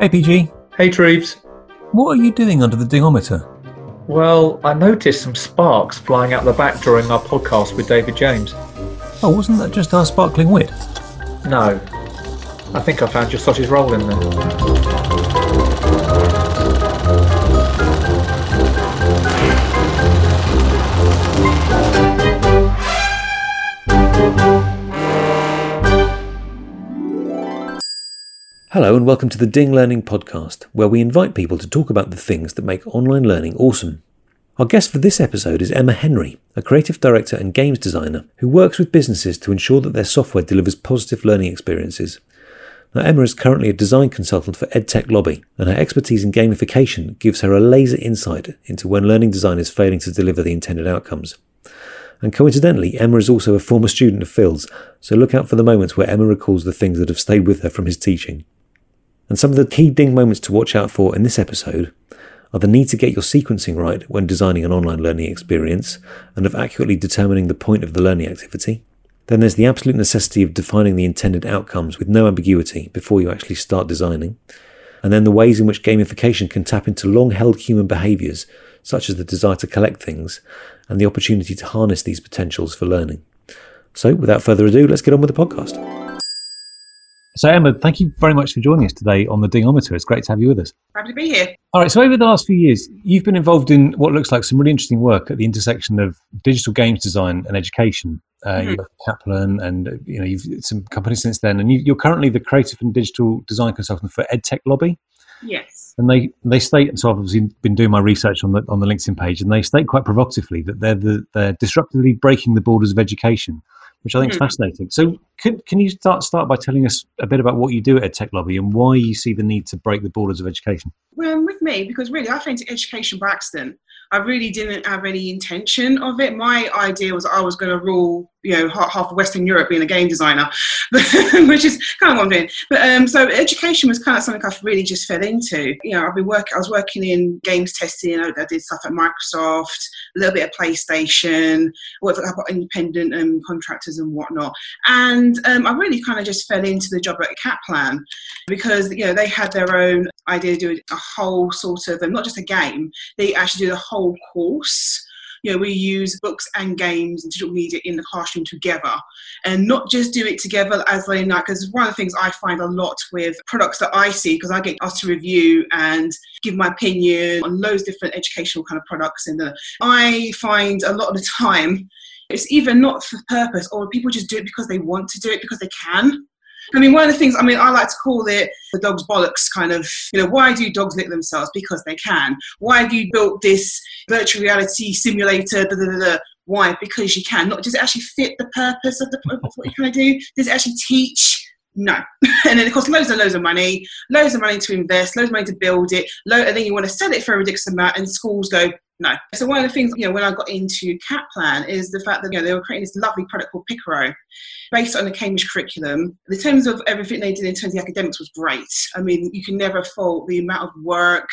Hey PG, Hey Treves. what are you doing under the dingometer? Well, I noticed some sparks flying out the back during our podcast with David James. Oh, wasn't that just our sparkling wit? No, I think I found your sausage roll in there. Hello, and welcome to the Ding Learning Podcast, where we invite people to talk about the things that make online learning awesome. Our guest for this episode is Emma Henry, a creative director and games designer who works with businesses to ensure that their software delivers positive learning experiences. Now, Emma is currently a design consultant for EdTech Lobby, and her expertise in gamification gives her a laser insight into when learning design is failing to deliver the intended outcomes. And coincidentally, Emma is also a former student of Phil's, so look out for the moments where Emma recalls the things that have stayed with her from his teaching. And some of the key ding moments to watch out for in this episode are the need to get your sequencing right when designing an online learning experience and of accurately determining the point of the learning activity. Then there's the absolute necessity of defining the intended outcomes with no ambiguity before you actually start designing. And then the ways in which gamification can tap into long held human behaviours, such as the desire to collect things and the opportunity to harness these potentials for learning. So, without further ado, let's get on with the podcast. So Emma, thank you very much for joining us today on the dingometer. It's great to have you with us. Happy to be here. All right, so over the last few years, you've been involved in what looks like some really interesting work at the intersection of digital games design and education. Uh, Mhm. You've got Kaplan, and you know you've some companies since then, and you, you're currently the creative and digital design consultant for EdTech Lobby. Yes. And they they state, and so I've obviously been doing my research on the on the LinkedIn page, and they state quite provocatively that they're the, they're disruptively breaking the borders of education, which I think is Hmm. fascinating. So, can can you start start by telling us a bit about what you do at Tech Lobby and why you see the need to break the borders of education? Well, with me, because really I fell into education by accident. I really didn't have any intention of it. My idea was I was going to rule, you know, half, of Western Europe being a game designer, which is kind of what I'm doing. But um, so education was kind of something I've really just fell into. You know, I've been working. I was working in games testing. I, I did stuff at Microsoft, a little bit of PlayStation, worked for a couple of independent um, contractors and whatnot. And um, I really kind of just fell into the job at Kaplan because you know they had their own idea to do a whole sort of um, not just a game they actually do the whole course you know we use books and games and digital media in the classroom together. And not just do it together as they like because one of the things i find a lot with products that i see because i get asked to review and give my opinion on loads of different educational kind of products and i find a lot of the time it's either not for purpose or people just do it because they want to do it because they can I mean, one of the things, I mean, I like to call it the dog's bollocks kind of, you know, why do dogs lick themselves? Because they can. Why have you built this virtual reality simulator? Why? Because you can. Not does it actually fit the purpose of, the, of what you're trying to do? Does it actually teach? No. and then it costs loads and loads of money, loads of money to invest, loads of money to build it, load, and then you want to sell it for a ridiculous amount, and schools go, no. So one of the things, you know, when I got into Kaplan is the fact that, you know, they were creating this lovely product called Picaro based on the Cambridge curriculum. In terms of everything they did in terms of academics was great. I mean, you can never fault the amount of work,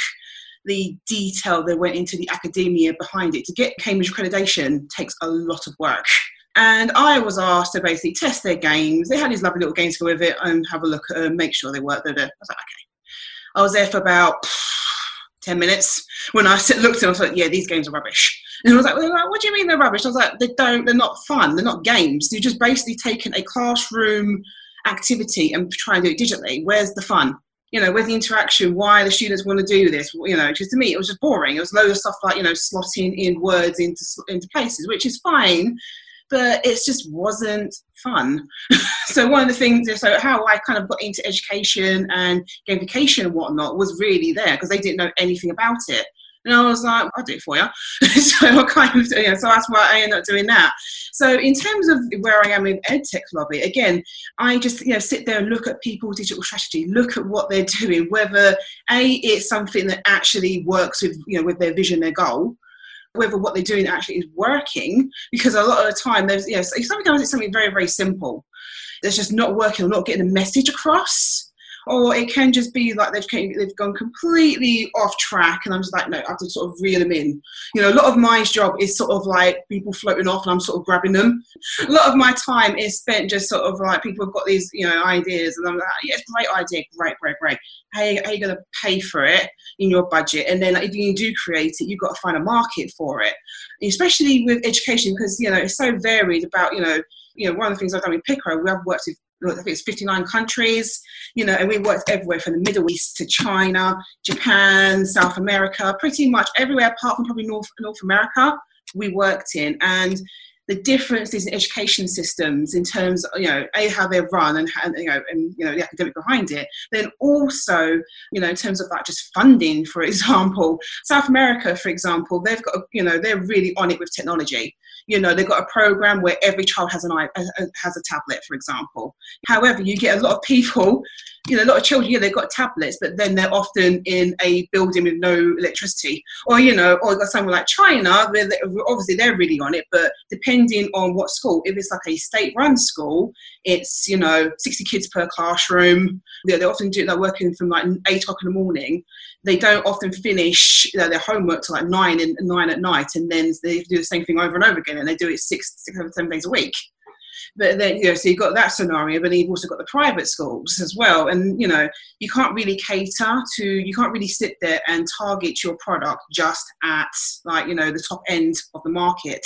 the detail that went into the academia behind it. To get Cambridge accreditation takes a lot of work. And I was asked to basically test their games. They had these lovely little games to go with it and have a look at them, make sure they worked. I was like, okay. I was there for about 10 minutes. When I looked them, I was like, yeah, these games are rubbish. And I was like, what do you mean they're rubbish? I was like, they don't, they're not fun. They're not games. You're just basically taking a classroom activity and trying to do it digitally. Where's the fun? You know, where's the interaction? Why the students want to do this? You know, just to me, it was just boring. It was loads of stuff like, you know, slotting in words into, into places, which is fine, but it just wasn't fun. so one of the things, so how I kind of got into education and gamification and whatnot was really there because they didn't know anything about it. And I was like, I'll do it for you. so I kind of, know, so that's why I ended up doing that. So in terms of where I am in EdTech lobby, again, I just you know sit there and look at people's digital strategy, look at what they're doing, whether a it's something that actually works with you know with their vision, their goal, whether what they're doing actually is working. Because a lot of the time, there's you know sometimes it's something very very simple that's just not working or not getting the message across or it can just be like they've they've gone completely off track, and I'm just like, no, I have to sort of reel them in. You know, a lot of my job is sort of like people floating off, and I'm sort of grabbing them. A lot of my time is spent just sort of like people have got these you know ideas, and I'm like, yeah, great idea, great, great, great. How, are you going to pay for it in your budget? And then like, if you do create it, you've got to find a market for it, especially with education because you know it's so varied about you know you know one of the things I've done with Pico, we have worked with I think it's 59 countries, you know, and we worked everywhere from the Middle East to China, Japan, South America, pretty much everywhere apart from probably North North America we worked in. And the differences in education systems in terms of, you know, A, how they're run and, how, you know, and, you know, the academic behind it. Then also, you know, in terms of like just funding, for example, South America, for example, they've got, you know, they're really on it with technology. You know, they've got a program where every child has an has a tablet, for example. However, you get a lot of people you know, a lot of children, yeah, they've got tablets, but then they're often in a building with no electricity. Or, you know, or somewhere like China, where they, obviously they're really on it, but depending on what school, if it's like a state run school, it's, you know, 60 kids per classroom. They, they often do, they're working from like 8 o'clock in the morning. They don't often finish you know, their homework till like 9, and 9 at night, and then they do the same thing over and over again, and they do it six, six, seven days a week but then you know so you've got that scenario but then you've also got the private schools as well. And you know you can't really cater to you can't really sit there and target your product just at like you know the top end of the market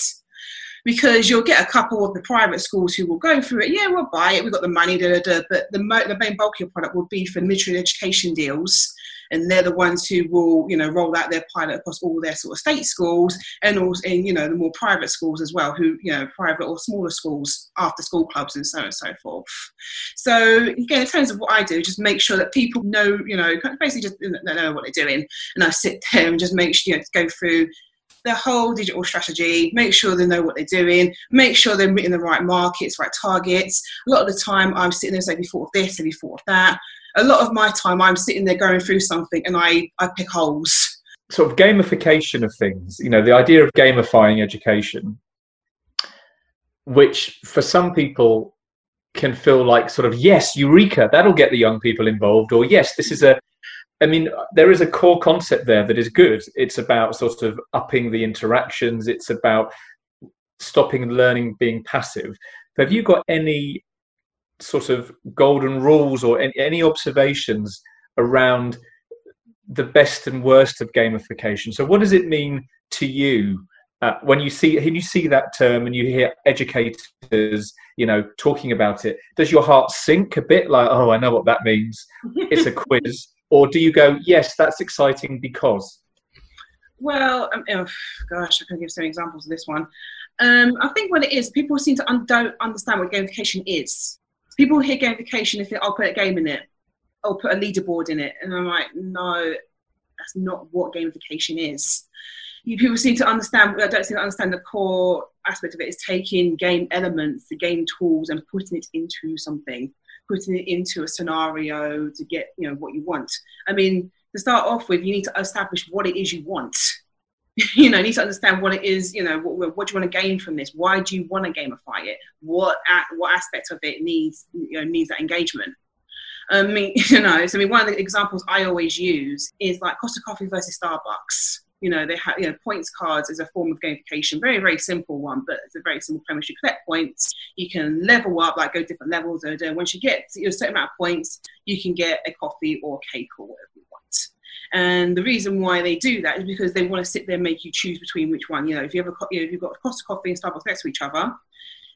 because you'll get a couple of the private schools who will go through it. Yeah, we'll buy it. We've got the money, da, da, da, but the, the main bulk of your product will be for military education deals and they're the ones who will you know roll out their pilot across all their sort of state schools and also in you know the more private schools as well who you know private or smaller schools after school clubs and so on and so forth so again in terms of what i do just make sure that people know you know basically just know what they're doing and i sit there and just make sure you know go through their whole digital strategy, make sure they know what they're doing, make sure they're meeting the right markets, right targets. A lot of the time I'm sitting there saying, have you thought of this? Have you thought of that? a lot of my time I'm sitting there going through something and I, I pick holes. Sort of gamification of things, you know, the idea of gamifying education, which for some people can feel like sort of, yes, eureka, that'll get the young people involved, or yes, this is a, I mean, there is a core concept there that is good. It's about sort of upping the interactions, it's about stopping learning being passive. Have you got any sort of golden rules or any, any observations around the best and worst of gamification. So, what does it mean to you uh, when you see when you see that term and you hear educators, you know, talking about it? Does your heart sink a bit, like, oh, I know what that means? It's a quiz, or do you go, yes, that's exciting because? Well, um, oh, gosh, I can give some examples of this one. Um, I think what it is, people seem to un- don't understand what gamification is people hear gamification and think, I'll put a game in it, I'll put a leaderboard in it. And I'm like, no, that's not what gamification is. You people seem to understand, I don't seem to understand the core aspect of it is taking game elements, the game tools, and putting it into something, putting it into a scenario to get, you know, what you want. I mean, to start off with, you need to establish what it is you want. you know, you need to understand what it is, you know, what, what do you want to gain from this? Why do you want to gamify it? What what aspect of it needs you know needs that engagement? I mean, you know, so I mean, one of the examples I always use is like Costa Coffee versus Starbucks. You know, they have you know points cards is a form of gamification. Very very simple one, but it's a very simple premise. You collect points, you can level up, like go different levels. And once you get a certain amount of points, you can get a coffee or cake or whatever you want. And the reason why they do that is because they want to sit there and make you choose between which one. You know, if you have a, you know, if you've got Costa Coffee and Starbucks next to each other,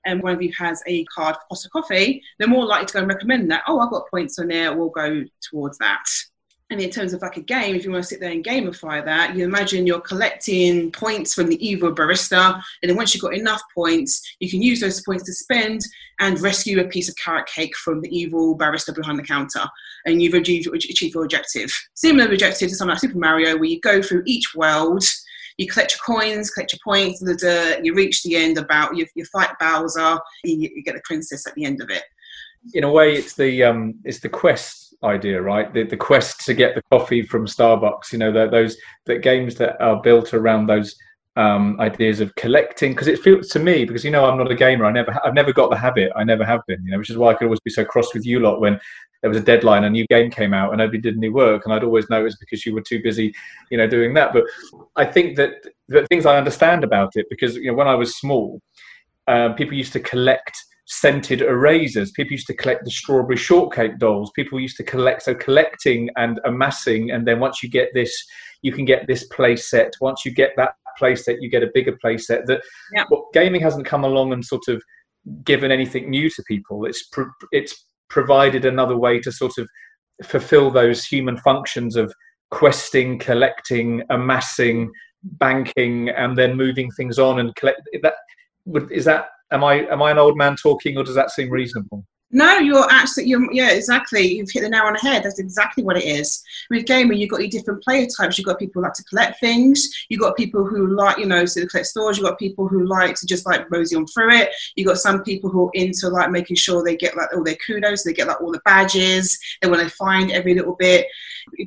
and one of you has a card for Costa Coffee, they're more likely to go and recommend that. Oh, I've got points on there. We'll go towards that. And in terms of like a game, if you want to sit there and gamify that, you imagine you're collecting points from the evil barista, and then once you've got enough points, you can use those points to spend and rescue a piece of carrot cake from the evil barista behind the counter, and you've achieved, achieved your objective. Similar objective to something like Super Mario, where you go through each world, you collect your coins, collect your points, the dirt, you reach the end about you, you fight Bowser, you, you get the princess at the end of it. In a way, it's the um, it's the quest idea, right? The, the quest to get the coffee from Starbucks, you know, the, those the games that are built around those um, ideas of collecting because it feels to me because you know I'm not a gamer. I never I've never got the habit. I never have been. You know, which is why I could always be so cross with you lot when there was a deadline, a new game came out, and nobody did any work, and I'd always know it was because you were too busy, you know, doing that. But I think that the things I understand about it because you know when I was small, uh, people used to collect scented erasers. People used to collect the strawberry shortcake dolls. People used to collect so collecting and amassing, and then once you get this, you can get this play set. Once you get that play set, you get a bigger play set. That Yeah. well, gaming hasn't come along and sort of given anything new to people. It's pro- it's provided another way to sort of fulfill those human functions of questing, collecting, amassing, banking, and then moving things on and collect. That is that am I am I an old man talking, or does that seem reasonable? No, you're absolutely, you're, yeah, exactly. You've hit the nail on the head. That's exactly what it is. With gaming, you've got your different player types. You've got people who like to collect things. You've got people who like, you know, to collect stores. You've got people who like to just like mosey on through it. You've got some people who are into like making sure they get like all their kudos, they get like all the badges. They want to find every little bit.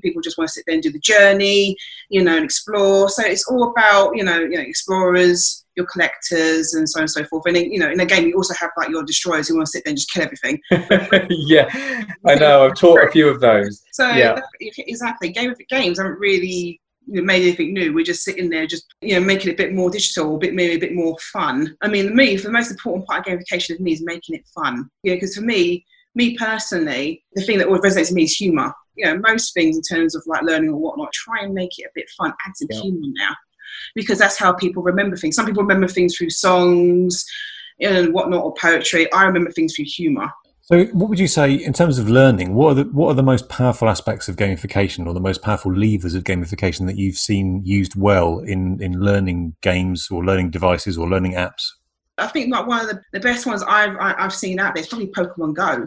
People just want to sit there and do the journey, you know, and explore. So it's all about, you know, you know, explorers, your collectors, and so on and so forth. And then, you know, in a game, you also have like your destroyers who want to sit there and just kill everything. yeah, I know. I've taught a few of those. So Yeah. exactly, game of games haven't really you know, made anything new. We're just sitting there, just you know, making it a bit more digital, a bit maybe a bit more fun. I mean, me, for the most important part of gamification of me is making it fun. Yeah, because for me, me personally, the thing that always resonates with me is humor. You know, most things in terms of like learning or whatnot, try and make it a bit fun, add some Yeah. humor now, because that's how people remember things. Some people remember things through songs and whatnot or poetry. I remember things through humor. So, what would you say in terms of learning? What are the what are the most powerful aspects of gamification, or the most powerful levers of gamification that you've seen used well in in learning games, or learning devices, or learning apps? I think like one of the, the best ones I've I, I've seen out there is probably Pokemon Go.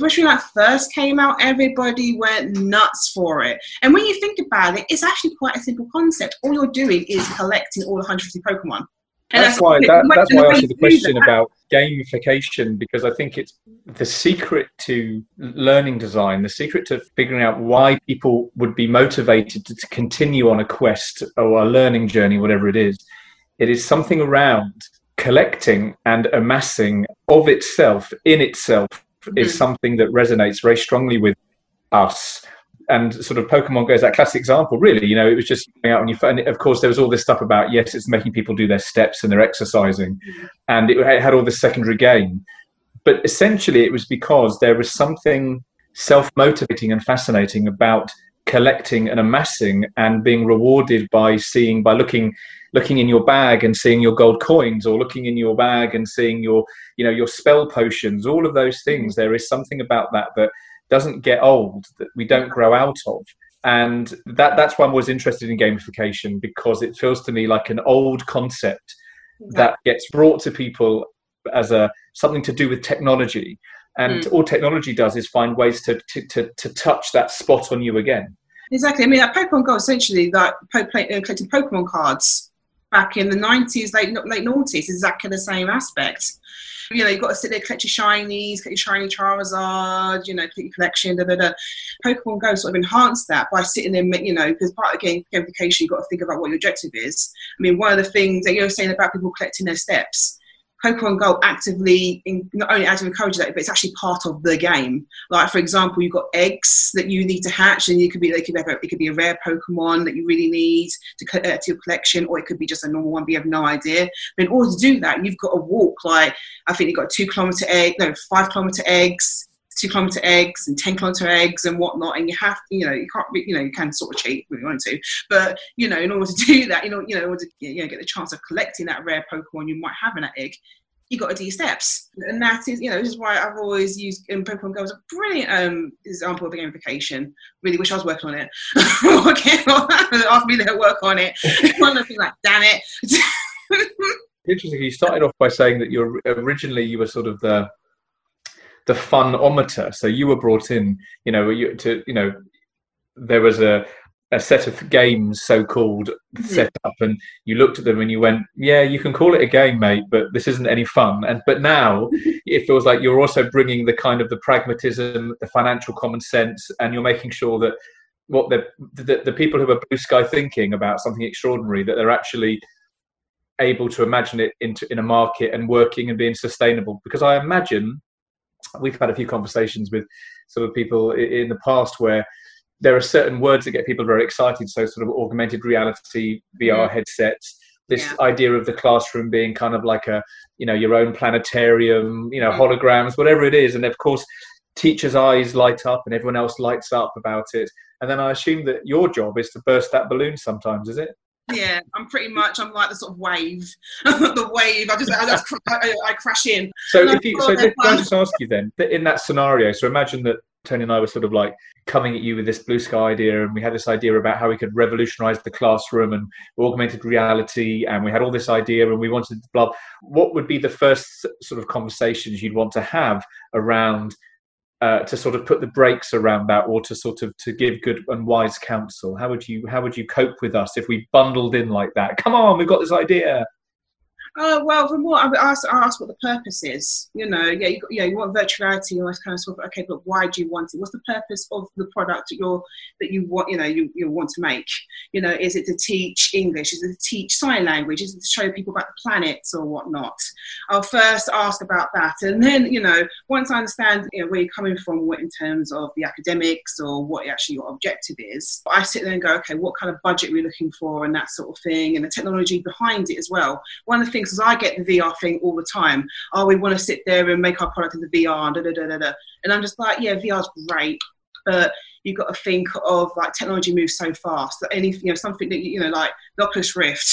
Especially when that first came out, everybody went nuts for it. And when you think about it, it's actually quite a simple concept. All you're doing is collecting all 150 Pokemon. And That's why that, that's why I asked you the question that- about gamification because I think it's the secret to learning design, the secret to figuring out why people would be motivated to, to continue on a quest or a learning journey, whatever it is. It is something around collecting and amassing of itself in itself is Mhm. something that resonates very strongly with us and sort of Pokemon Go is that classic example, really. You know, it was just going out on your phone. And of course, there was all this stuff about yes, it's making people do their steps and their exercising, and it had all this secondary gain. But essentially, it was because there was something self-motivating and fascinating about collecting and amassing and being rewarded by seeing by looking looking in your bag and seeing your gold coins or looking in your bag and seeing your you know your spell potions. All of those things there is something about that that doesn't get old that we don't grow out of. And that that's why I'm always interested in gamification because it feels to me like an old concept that gets brought to people as a something to do with technology. And hmm. all technology does is find ways to, to, to, to touch that spot on you again Exactly. I mean, like Pokemon Go essentially like uh, collecting Pokemon cards back in the nineties, late late noughties, exactly the same aspect. You know, you've got to sit there, collect your shinies, get your shiny Charizard, you know, collect your collection. Da, da, da. Pokemon Go sort of enhanced that by sitting there, you know, because part of game gamification, you've got to think about what your objective is. I mean, one of the things that you're saying about people collecting their steps. Pokemon Go actively, in, not only actively encourages that, but it's actually part of the game. Like for example, you've got eggs that you need to hatch, and you could be they could be it could be a rare Pokemon that you really need to co- uh, to your collection, or it could be just a normal one. But you have no idea. But in order to do that, you've got to walk like I think you've got two kilometer egg, no five kilometer eggs, two kilometer eggs, and ten kilometer eggs, and whatnot. And you have, you know, you can't, you know, you can sort of cheat if you want to, but you know, in order to do that, you know, you know, in order to you know, get the chance of collecting that rare Pokemon you might have in that egg, you got to do steps, and that is, you know, this is why I've always used in Pokemon Go as a brilliant um, example of gamification. Really wish I was working on it. ask me to work on it. One of the like, damn it. interesting you started off by saying that you're originally you were sort of the the funometer so you were brought in you know you to you know there was a a set of games so called Mhm. set up and you looked at them and you went yeah you can call it a game mate but this isn't any fun and but now it feels like you're also bringing the kind of the pragmatism the financial common sense and you're making sure that what the, the the people who are blue sky thinking about something extraordinary that they're actually able to imagine it into in a market and working and being sustainable? Because I imagine we've had a few conversations with sort of people in the past where there are certain words that get people very excited. So sort of augmented reality, VR mm. headsets, this yeah. idea of the classroom being kind of like a, you know, your own planetarium, you know, mm. holograms, whatever it is. And of course, teachers' eyes light up and everyone else lights up about it. And then I assume that your job is to burst that balloon sometimes, is it? Yeah, I'm pretty much. I'm like the sort of wave, the wave. I just, I, just, I, I crash in. So, if you, so can I just ask you then, in that scenario? So, imagine that Tony and I were sort of like coming at you with this blue sky idea, and we had this idea about how we could revolutionize the classroom and augmented reality, and we had all this idea, and we wanted to blah. What would be the first sort of conversations you'd want to have around uh, to sort of put the brakes around that or to sort of to give good and wise counsel? How would you how would you cope with us if we bundled in like that? Come on we've got this idea Oh well, from what I asked, I what the purpose is. You know, yeah, you, yeah, you want virtuality, you want kind of sort of okay, but why do you want it? What's the purpose of the product that you're that you want? You know, you, you want to make. You know, is it to teach English? Is it to teach sign language? Is it to show people about the planets or whatnot? I'll first ask about that, and then you know, once I understand you know where you're coming from, what in terms of the academics or what actually your objective is, I sit there and go, okay, what kind of budget are we looking for, and that sort of thing, and the technology behind it as well. One of the things things because I get the VR thing all the time. Oh, we want to sit there and make our product in the VR, da, da, da, da, da. and I'm just like, yeah, VR's great, but you've got to think of like technology moves so fast that anything, you know, something that you know, like the Oculus Rift,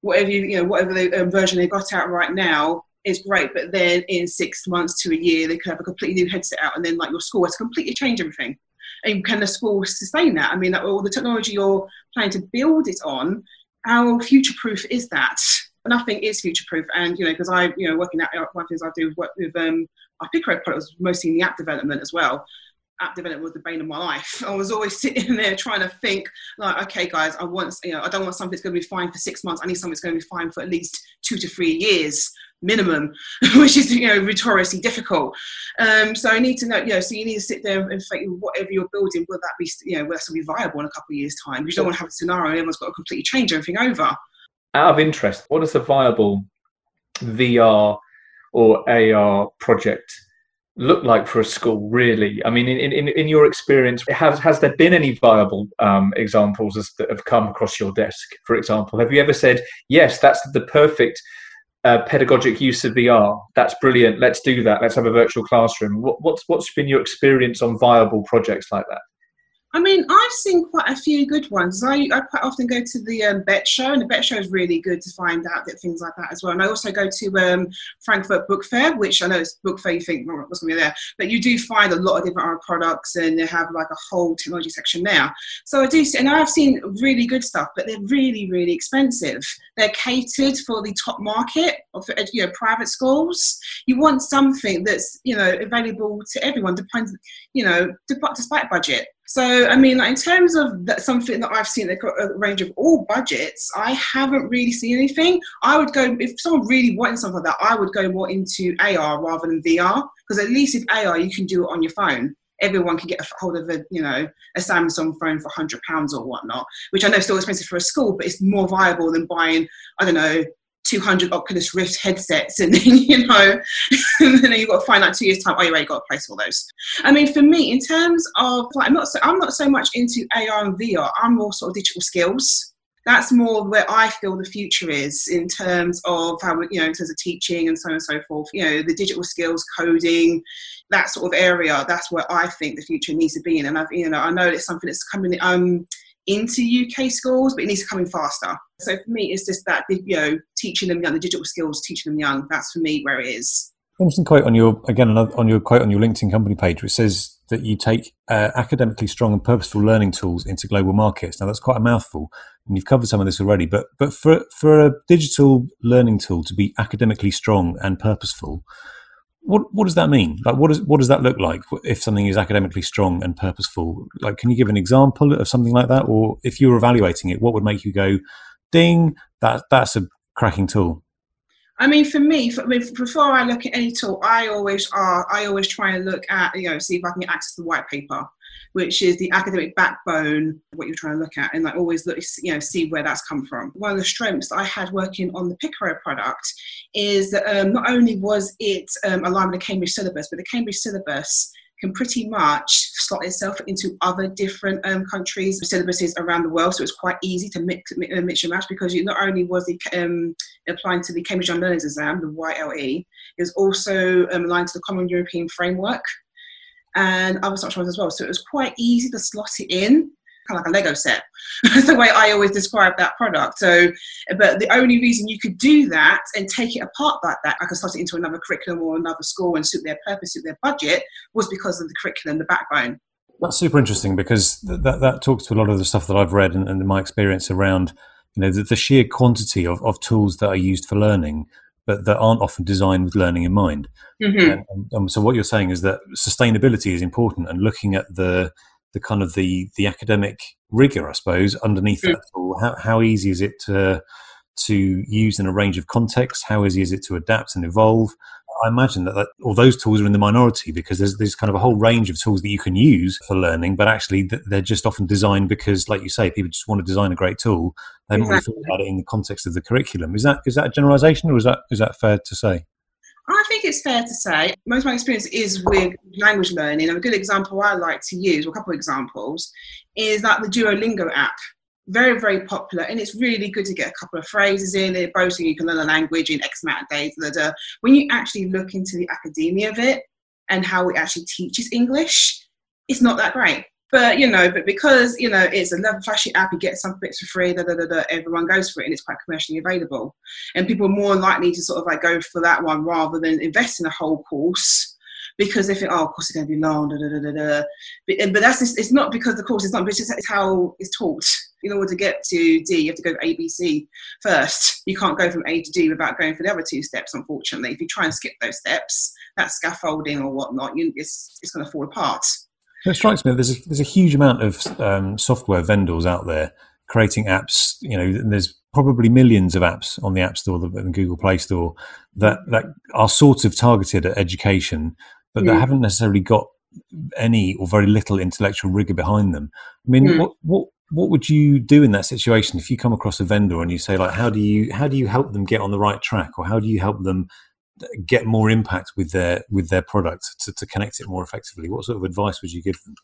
whatever you, you know, whatever the um, version they got out right now is great, but then in six months to a year, they could have a completely new headset out, and then like your school has completely changed everything. And can the school sustain that? I mean, that, all the technology you're planning to build it on, how future proof is that? Nothing is future proof. And you know, because I, you know, working at one of the things I do work with um, our Pico products, mostly in the app development as well. App development was the bane of my life. I was always sitting there trying to think, like, okay, guys, I want, you know, I don't want something that's going to be fine for six months. I need something that's going to be fine for at least two to three years minimum, which is you know notoriously difficult. Um, so I need to know, you know, so you need to sit there and think whatever you're building, will that be, you know, will that still be viable in a couple of years' time? Because You don't want to have a scenario and everyone's got to completely change everything over out of interest, what does a viable VR or AR project look like for a school really? I mean in, in, in your experience has has there been any viable um, examples that have come across your desk for example? Have you ever said yes that's the perfect uh, pedagogic use of vr that's brilliant. Let's do that. Let's have a virtual classroom. What, what's what's been your experience on viable projects like that I mean, I've seen quite a few good ones. I, I quite often go to the um, Bett Show, and the Bett Show is really good to find out that things like that as well. And I also go to um, Frankfurt Book Fair, which I know is book fair. You think well, what's going to be there, but you do find a lot of different products, and they have like a whole technology section there. So I do, and I've seen really good stuff, but they're really, really expensive. They're catered for the top market of you know private schools. You want something that's you know available to everyone, depends you know despite budget. So, I mean, in terms of that, something that I've seen a range of all budgets, I haven't really seen anything. I would go, if someone really wanted something like that, I would go more into AR rather than VR, because at least if AR, you can do it on your phone. Everyone can get a hold of a, you know, a Samsung phone for hundred pounds or whatnot, which I know is still expensive for a school, but it's more viable than buying, I don't know, 200 Oculus Rift headsets, and then you know, and then you've got to find out two years time. Oh, you already got to place all those. I mean, for me, in terms of like, I'm not so I'm not so much into AR and VR. I'm more sort of digital skills. That's more where I feel the future is in terms of how you know, in terms of teaching and so on and so forth. You know, the digital skills, coding, that sort of area. That's where I think the future needs to be in. And I've, you know, I know it's something that's coming. Um, into UK schools, but it needs to come in faster. So for me, it's just that you know teaching them young, the digital skills, teaching them young. That's for me where it is. Interesting quote on your again on your quote on your LinkedIn company page, which says that you take uh, academically strong and purposeful learning tools into global markets. Now that's quite a mouthful, and you've covered some of this already. But but for for a digital learning tool to be academically strong and purposeful, what what does that mean? Like, what does what does that look like if something is academically strong and purposeful? Like, can you give an example of something like that, or if you were evaluating it, what would make you go, "Ding, that that's a cracking tool"? I mean, for me, for, before I look at any tool, I always are. I always try and look at you know see if I can get access to the white paper which is the academic backbone what you're trying to look at, and like always look, you know, see where that's come from. One of the strengths that I had working on the Picaro product is that um, not only was it um, aligned with the Cambridge syllabus, but the Cambridge syllabus can pretty much slot itself into other different um, countries' syllabuses around the world. So it's quite easy to mix, uh, mix and match because you, not only was it um, applying to the Cambridge Young Learners Exam, the YLE, it was also um, aligned to the Common European Framework and other such ones as well. So it was quite easy to slot it in kind of like a Lego set. That's the way I always describe that product. So, but the only reason you could do that and take it apart like that, I could slot it into another curriculum or another school and suit their purpose, suit their budget, was because of the curriculum, the backbone. That's super interesting because that, that talks to a lot of the stuff that I've read and, and my experience around, you know, the, the sheer quantity of, of tools that are used for learning but that aren't often designed with learning in mind. Mm-hmm. And, so what you're saying is that sustainability is important, and looking at the the kind of the the academic rigor, I suppose, underneath mm. that. How how easy is it to to use in a range of contexts? How easy is it to adapt and evolve? I imagine that, that all those tools are in the minority because there's there's kind of a whole range of tools that you can use for learning, but actually they're just often designed because, like you say, people just want to design a great tool. They haven't exactly. really thought about it in the context of the curriculum. Is that is that a generalisation, or is that is that fair to say? I think it's fair to say most of my experience is with language learning. And a good example I like to use, or a couple of examples, is like the Duolingo app. Very, very popular, and it's really good to get a couple of phrases in it, both you can learn a language in X amount of days. Blah, blah. When you actually look into the academia of it and how it actually teaches English, it's not that great. But you know, but because you know it's a level flashy app, you get some bits for free. Da, da, da, da, everyone goes for it, and it's quite commercially available. And people are more likely to sort of like go for that one rather than invest in a whole course because they think, oh, of course it's going to be long. Da, da, da, da. But, but that's it's not because the course is not, but it's just it's how it's taught. In order to get to D, you have to go to ABC first. You can't go from A to D without going for the other two steps. Unfortunately, if you try and skip those steps, that scaffolding or whatnot, you, it's it's going to fall apart. It strikes me there's a, there's a huge amount of um, software vendors out there creating apps. You know, there's probably millions of apps on the App Store and Google Play Store that that are sort of targeted at education, but mm. that haven't necessarily got any or very little intellectual rigor behind them. I mean, mm. what what what would you do in that situation if you come across a vendor and you say like, how do you how do you help them get on the right track, or how do you help them uh, get more impact with their with their product to, to connect it more effectively? What sort of advice would you give them?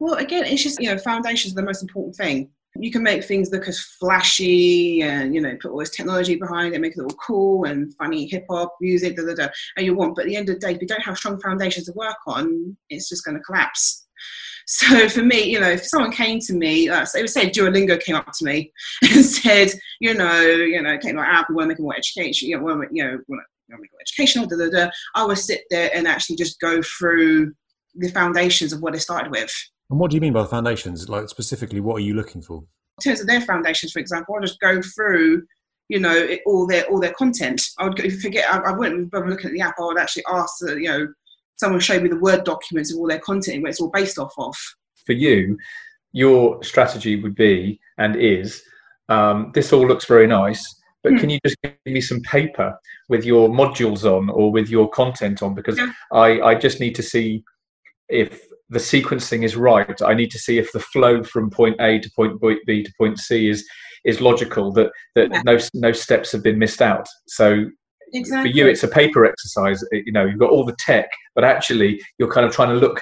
Well again it's just you know foundations are the most important thing. You can make things look as flashy and you know put all this technology behind it make it all cool and funny hip hop music da, da, da, and you want but at the end of the day if you don't have strong foundations to work on it's just going to collapse so for me, you know, if someone came to me, uh, so say Duolingo came up to me and said, you know, you know, came like, ah, we want to make it more education, you know, to, you know, want educational, da, da, da, I would sit there and actually just go through the foundations of what they started with. And what do you mean by the foundations? Like specifically, what are you looking for? In terms of their foundations, for example, I'll just go through, you know, it, all their all their content. I would go, forget. I, I wouldn't bother looking at the app. I would actually ask, you know, someone show me the word documents of all their content, where it's all based off of. For you, your strategy would be and is um, this all looks very nice but hmm. can you just give me some paper with your modules on or with your content on because yeah. I, I just need to see if the sequencing is right i need to see if the flow from point a to point b to point c is is logical that that yeah. no no steps have been missed out so exactly. for you it's a paper exercise you know you've got all the tech but actually you're kind of trying to look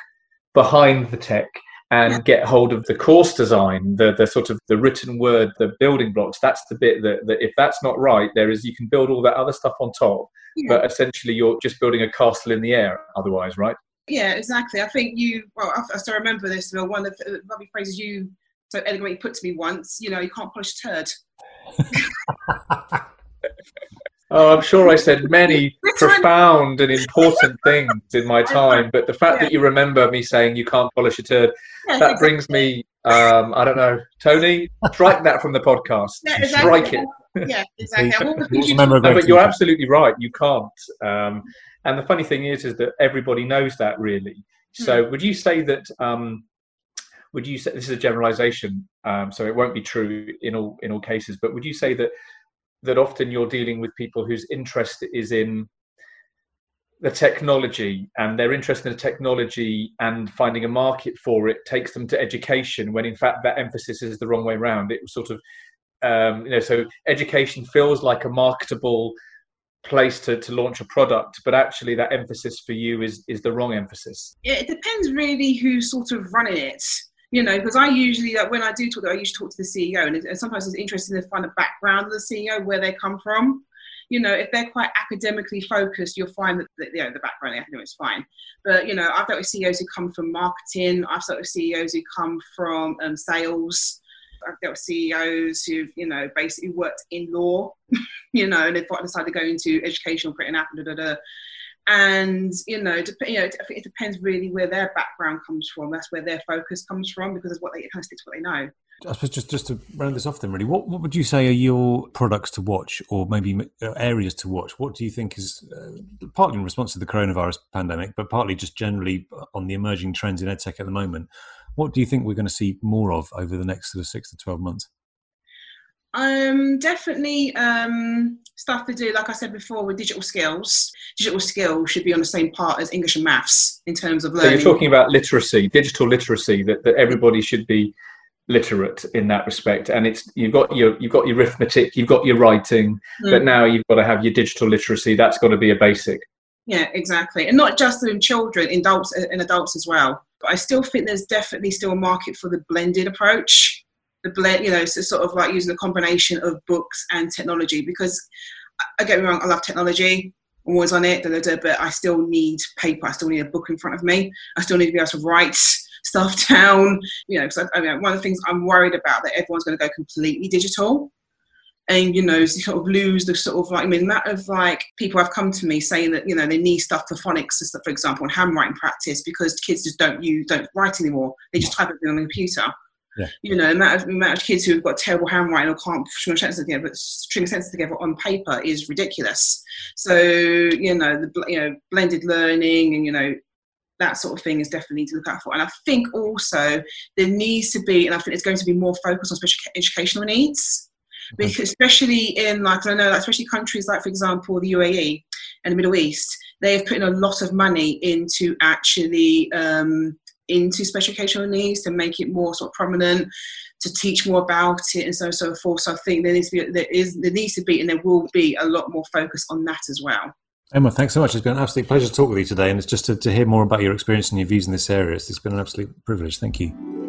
behind the tech and get hold of the course design, the the sort of the written word, the building blocks. That's the bit that, that if that's not right, there is you can build all that other stuff on top, yeah. but essentially you're just building a castle in the air otherwise, right? Yeah, exactly. I think you. Well, I still remember this. Well, one of the lovely phrases you so elegantly put to me once. You know, you can't polish a turd. Oh, I'm sure I said many profound and important things in my time, but the fact yeah. that you remember me saying you can't polish a turd, yeah, that exactly. brings me, um, I don't know, Tony, strike that from the podcast. Yeah, exactly. Strike it. Yeah, exactly. no, but you're absolutely right. You can't. Um, and the funny thing is, is that everybody knows that really. So, hmm. would you say that? Um, would you say this is a generalization? Um, so it won't be true in all in all cases. But would you say that that often you're dealing with people whose interest is in the technology and their interest in the technology and finding a market for it takes them to education when in fact that emphasis is the wrong way around it sort of um, you know so education feels like a marketable place to, to launch a product but actually that emphasis for you is is the wrong emphasis. It depends really who's sort of running it you know because i usually like, when i do talk i usually talk to the ceo and, and sometimes it's interesting to find the background of the ceo where they come from you know, if they're quite academically focused, you'll find that, you know, the background academic is fine. But, you know, I've dealt with CEOs who come from marketing. I've dealt with CEOs who come from um, sales. I've dealt with CEOs who've, you know, basically worked in law, you know, and they've decided to go into educational an app, da, da, da. And, you know, dep- you know, it, it depends really where their background comes from. That's where their focus comes from because it's what they kind of sticks to what they know. I suppose just, just to round this off, then, really, what, what would you say are your products to watch or maybe uh, areas to watch? What do you think is uh, partly in response to the coronavirus pandemic, but partly just generally on the emerging trends in edtech at the moment? What do you think we're going to see more of over the next sort of six to 12 months? Um, definitely um, stuff to do, like I said before, with digital skills. Digital skills should be on the same part as English and maths in terms of learning. So you're talking about literacy, digital literacy, that, that everybody should be literate in that respect and it's you've got your you've got your arithmetic you've got your writing mm. but now you've got to have your digital literacy that's got to be a basic yeah exactly and not just in children in adults in adults as well but i still think there's definitely still a market for the blended approach the blend you know so sort of like using a combination of books and technology because i get me wrong i love technology I'm always on it, but I still need paper. I still need a book in front of me. I still need to be able to write stuff down. You know, because I, I mean, one of the things I'm worried about that everyone's going to go completely digital and you know sort of lose the sort of like I mean amount of like people have come to me saying that you know they need stuff for phonics for example and handwriting practice because kids just don't use don't write anymore they just type everything on the computer yeah. you know the amount of, amount of kids who've got terrible handwriting or can't string sentences together string sentences together on paper is ridiculous so you know the you know blended learning and you know that sort of thing is definitely to look out for. And I think also there needs to be, and I think it's going to be more focused on special educational needs, because especially in like I know, like especially countries like for example the UAE and the Middle East, they have put in a lot of money into actually um, into special educational needs to make it more sort of prominent. To teach more about it and so so forth. So I think there needs to be there is there needs to be and there will be a lot more focus on that as well. Emma, thanks so much. It's been an absolute pleasure to talk with you today, and it's just to, to hear more about your experience and your views in this area. It's been an absolute privilege. Thank you.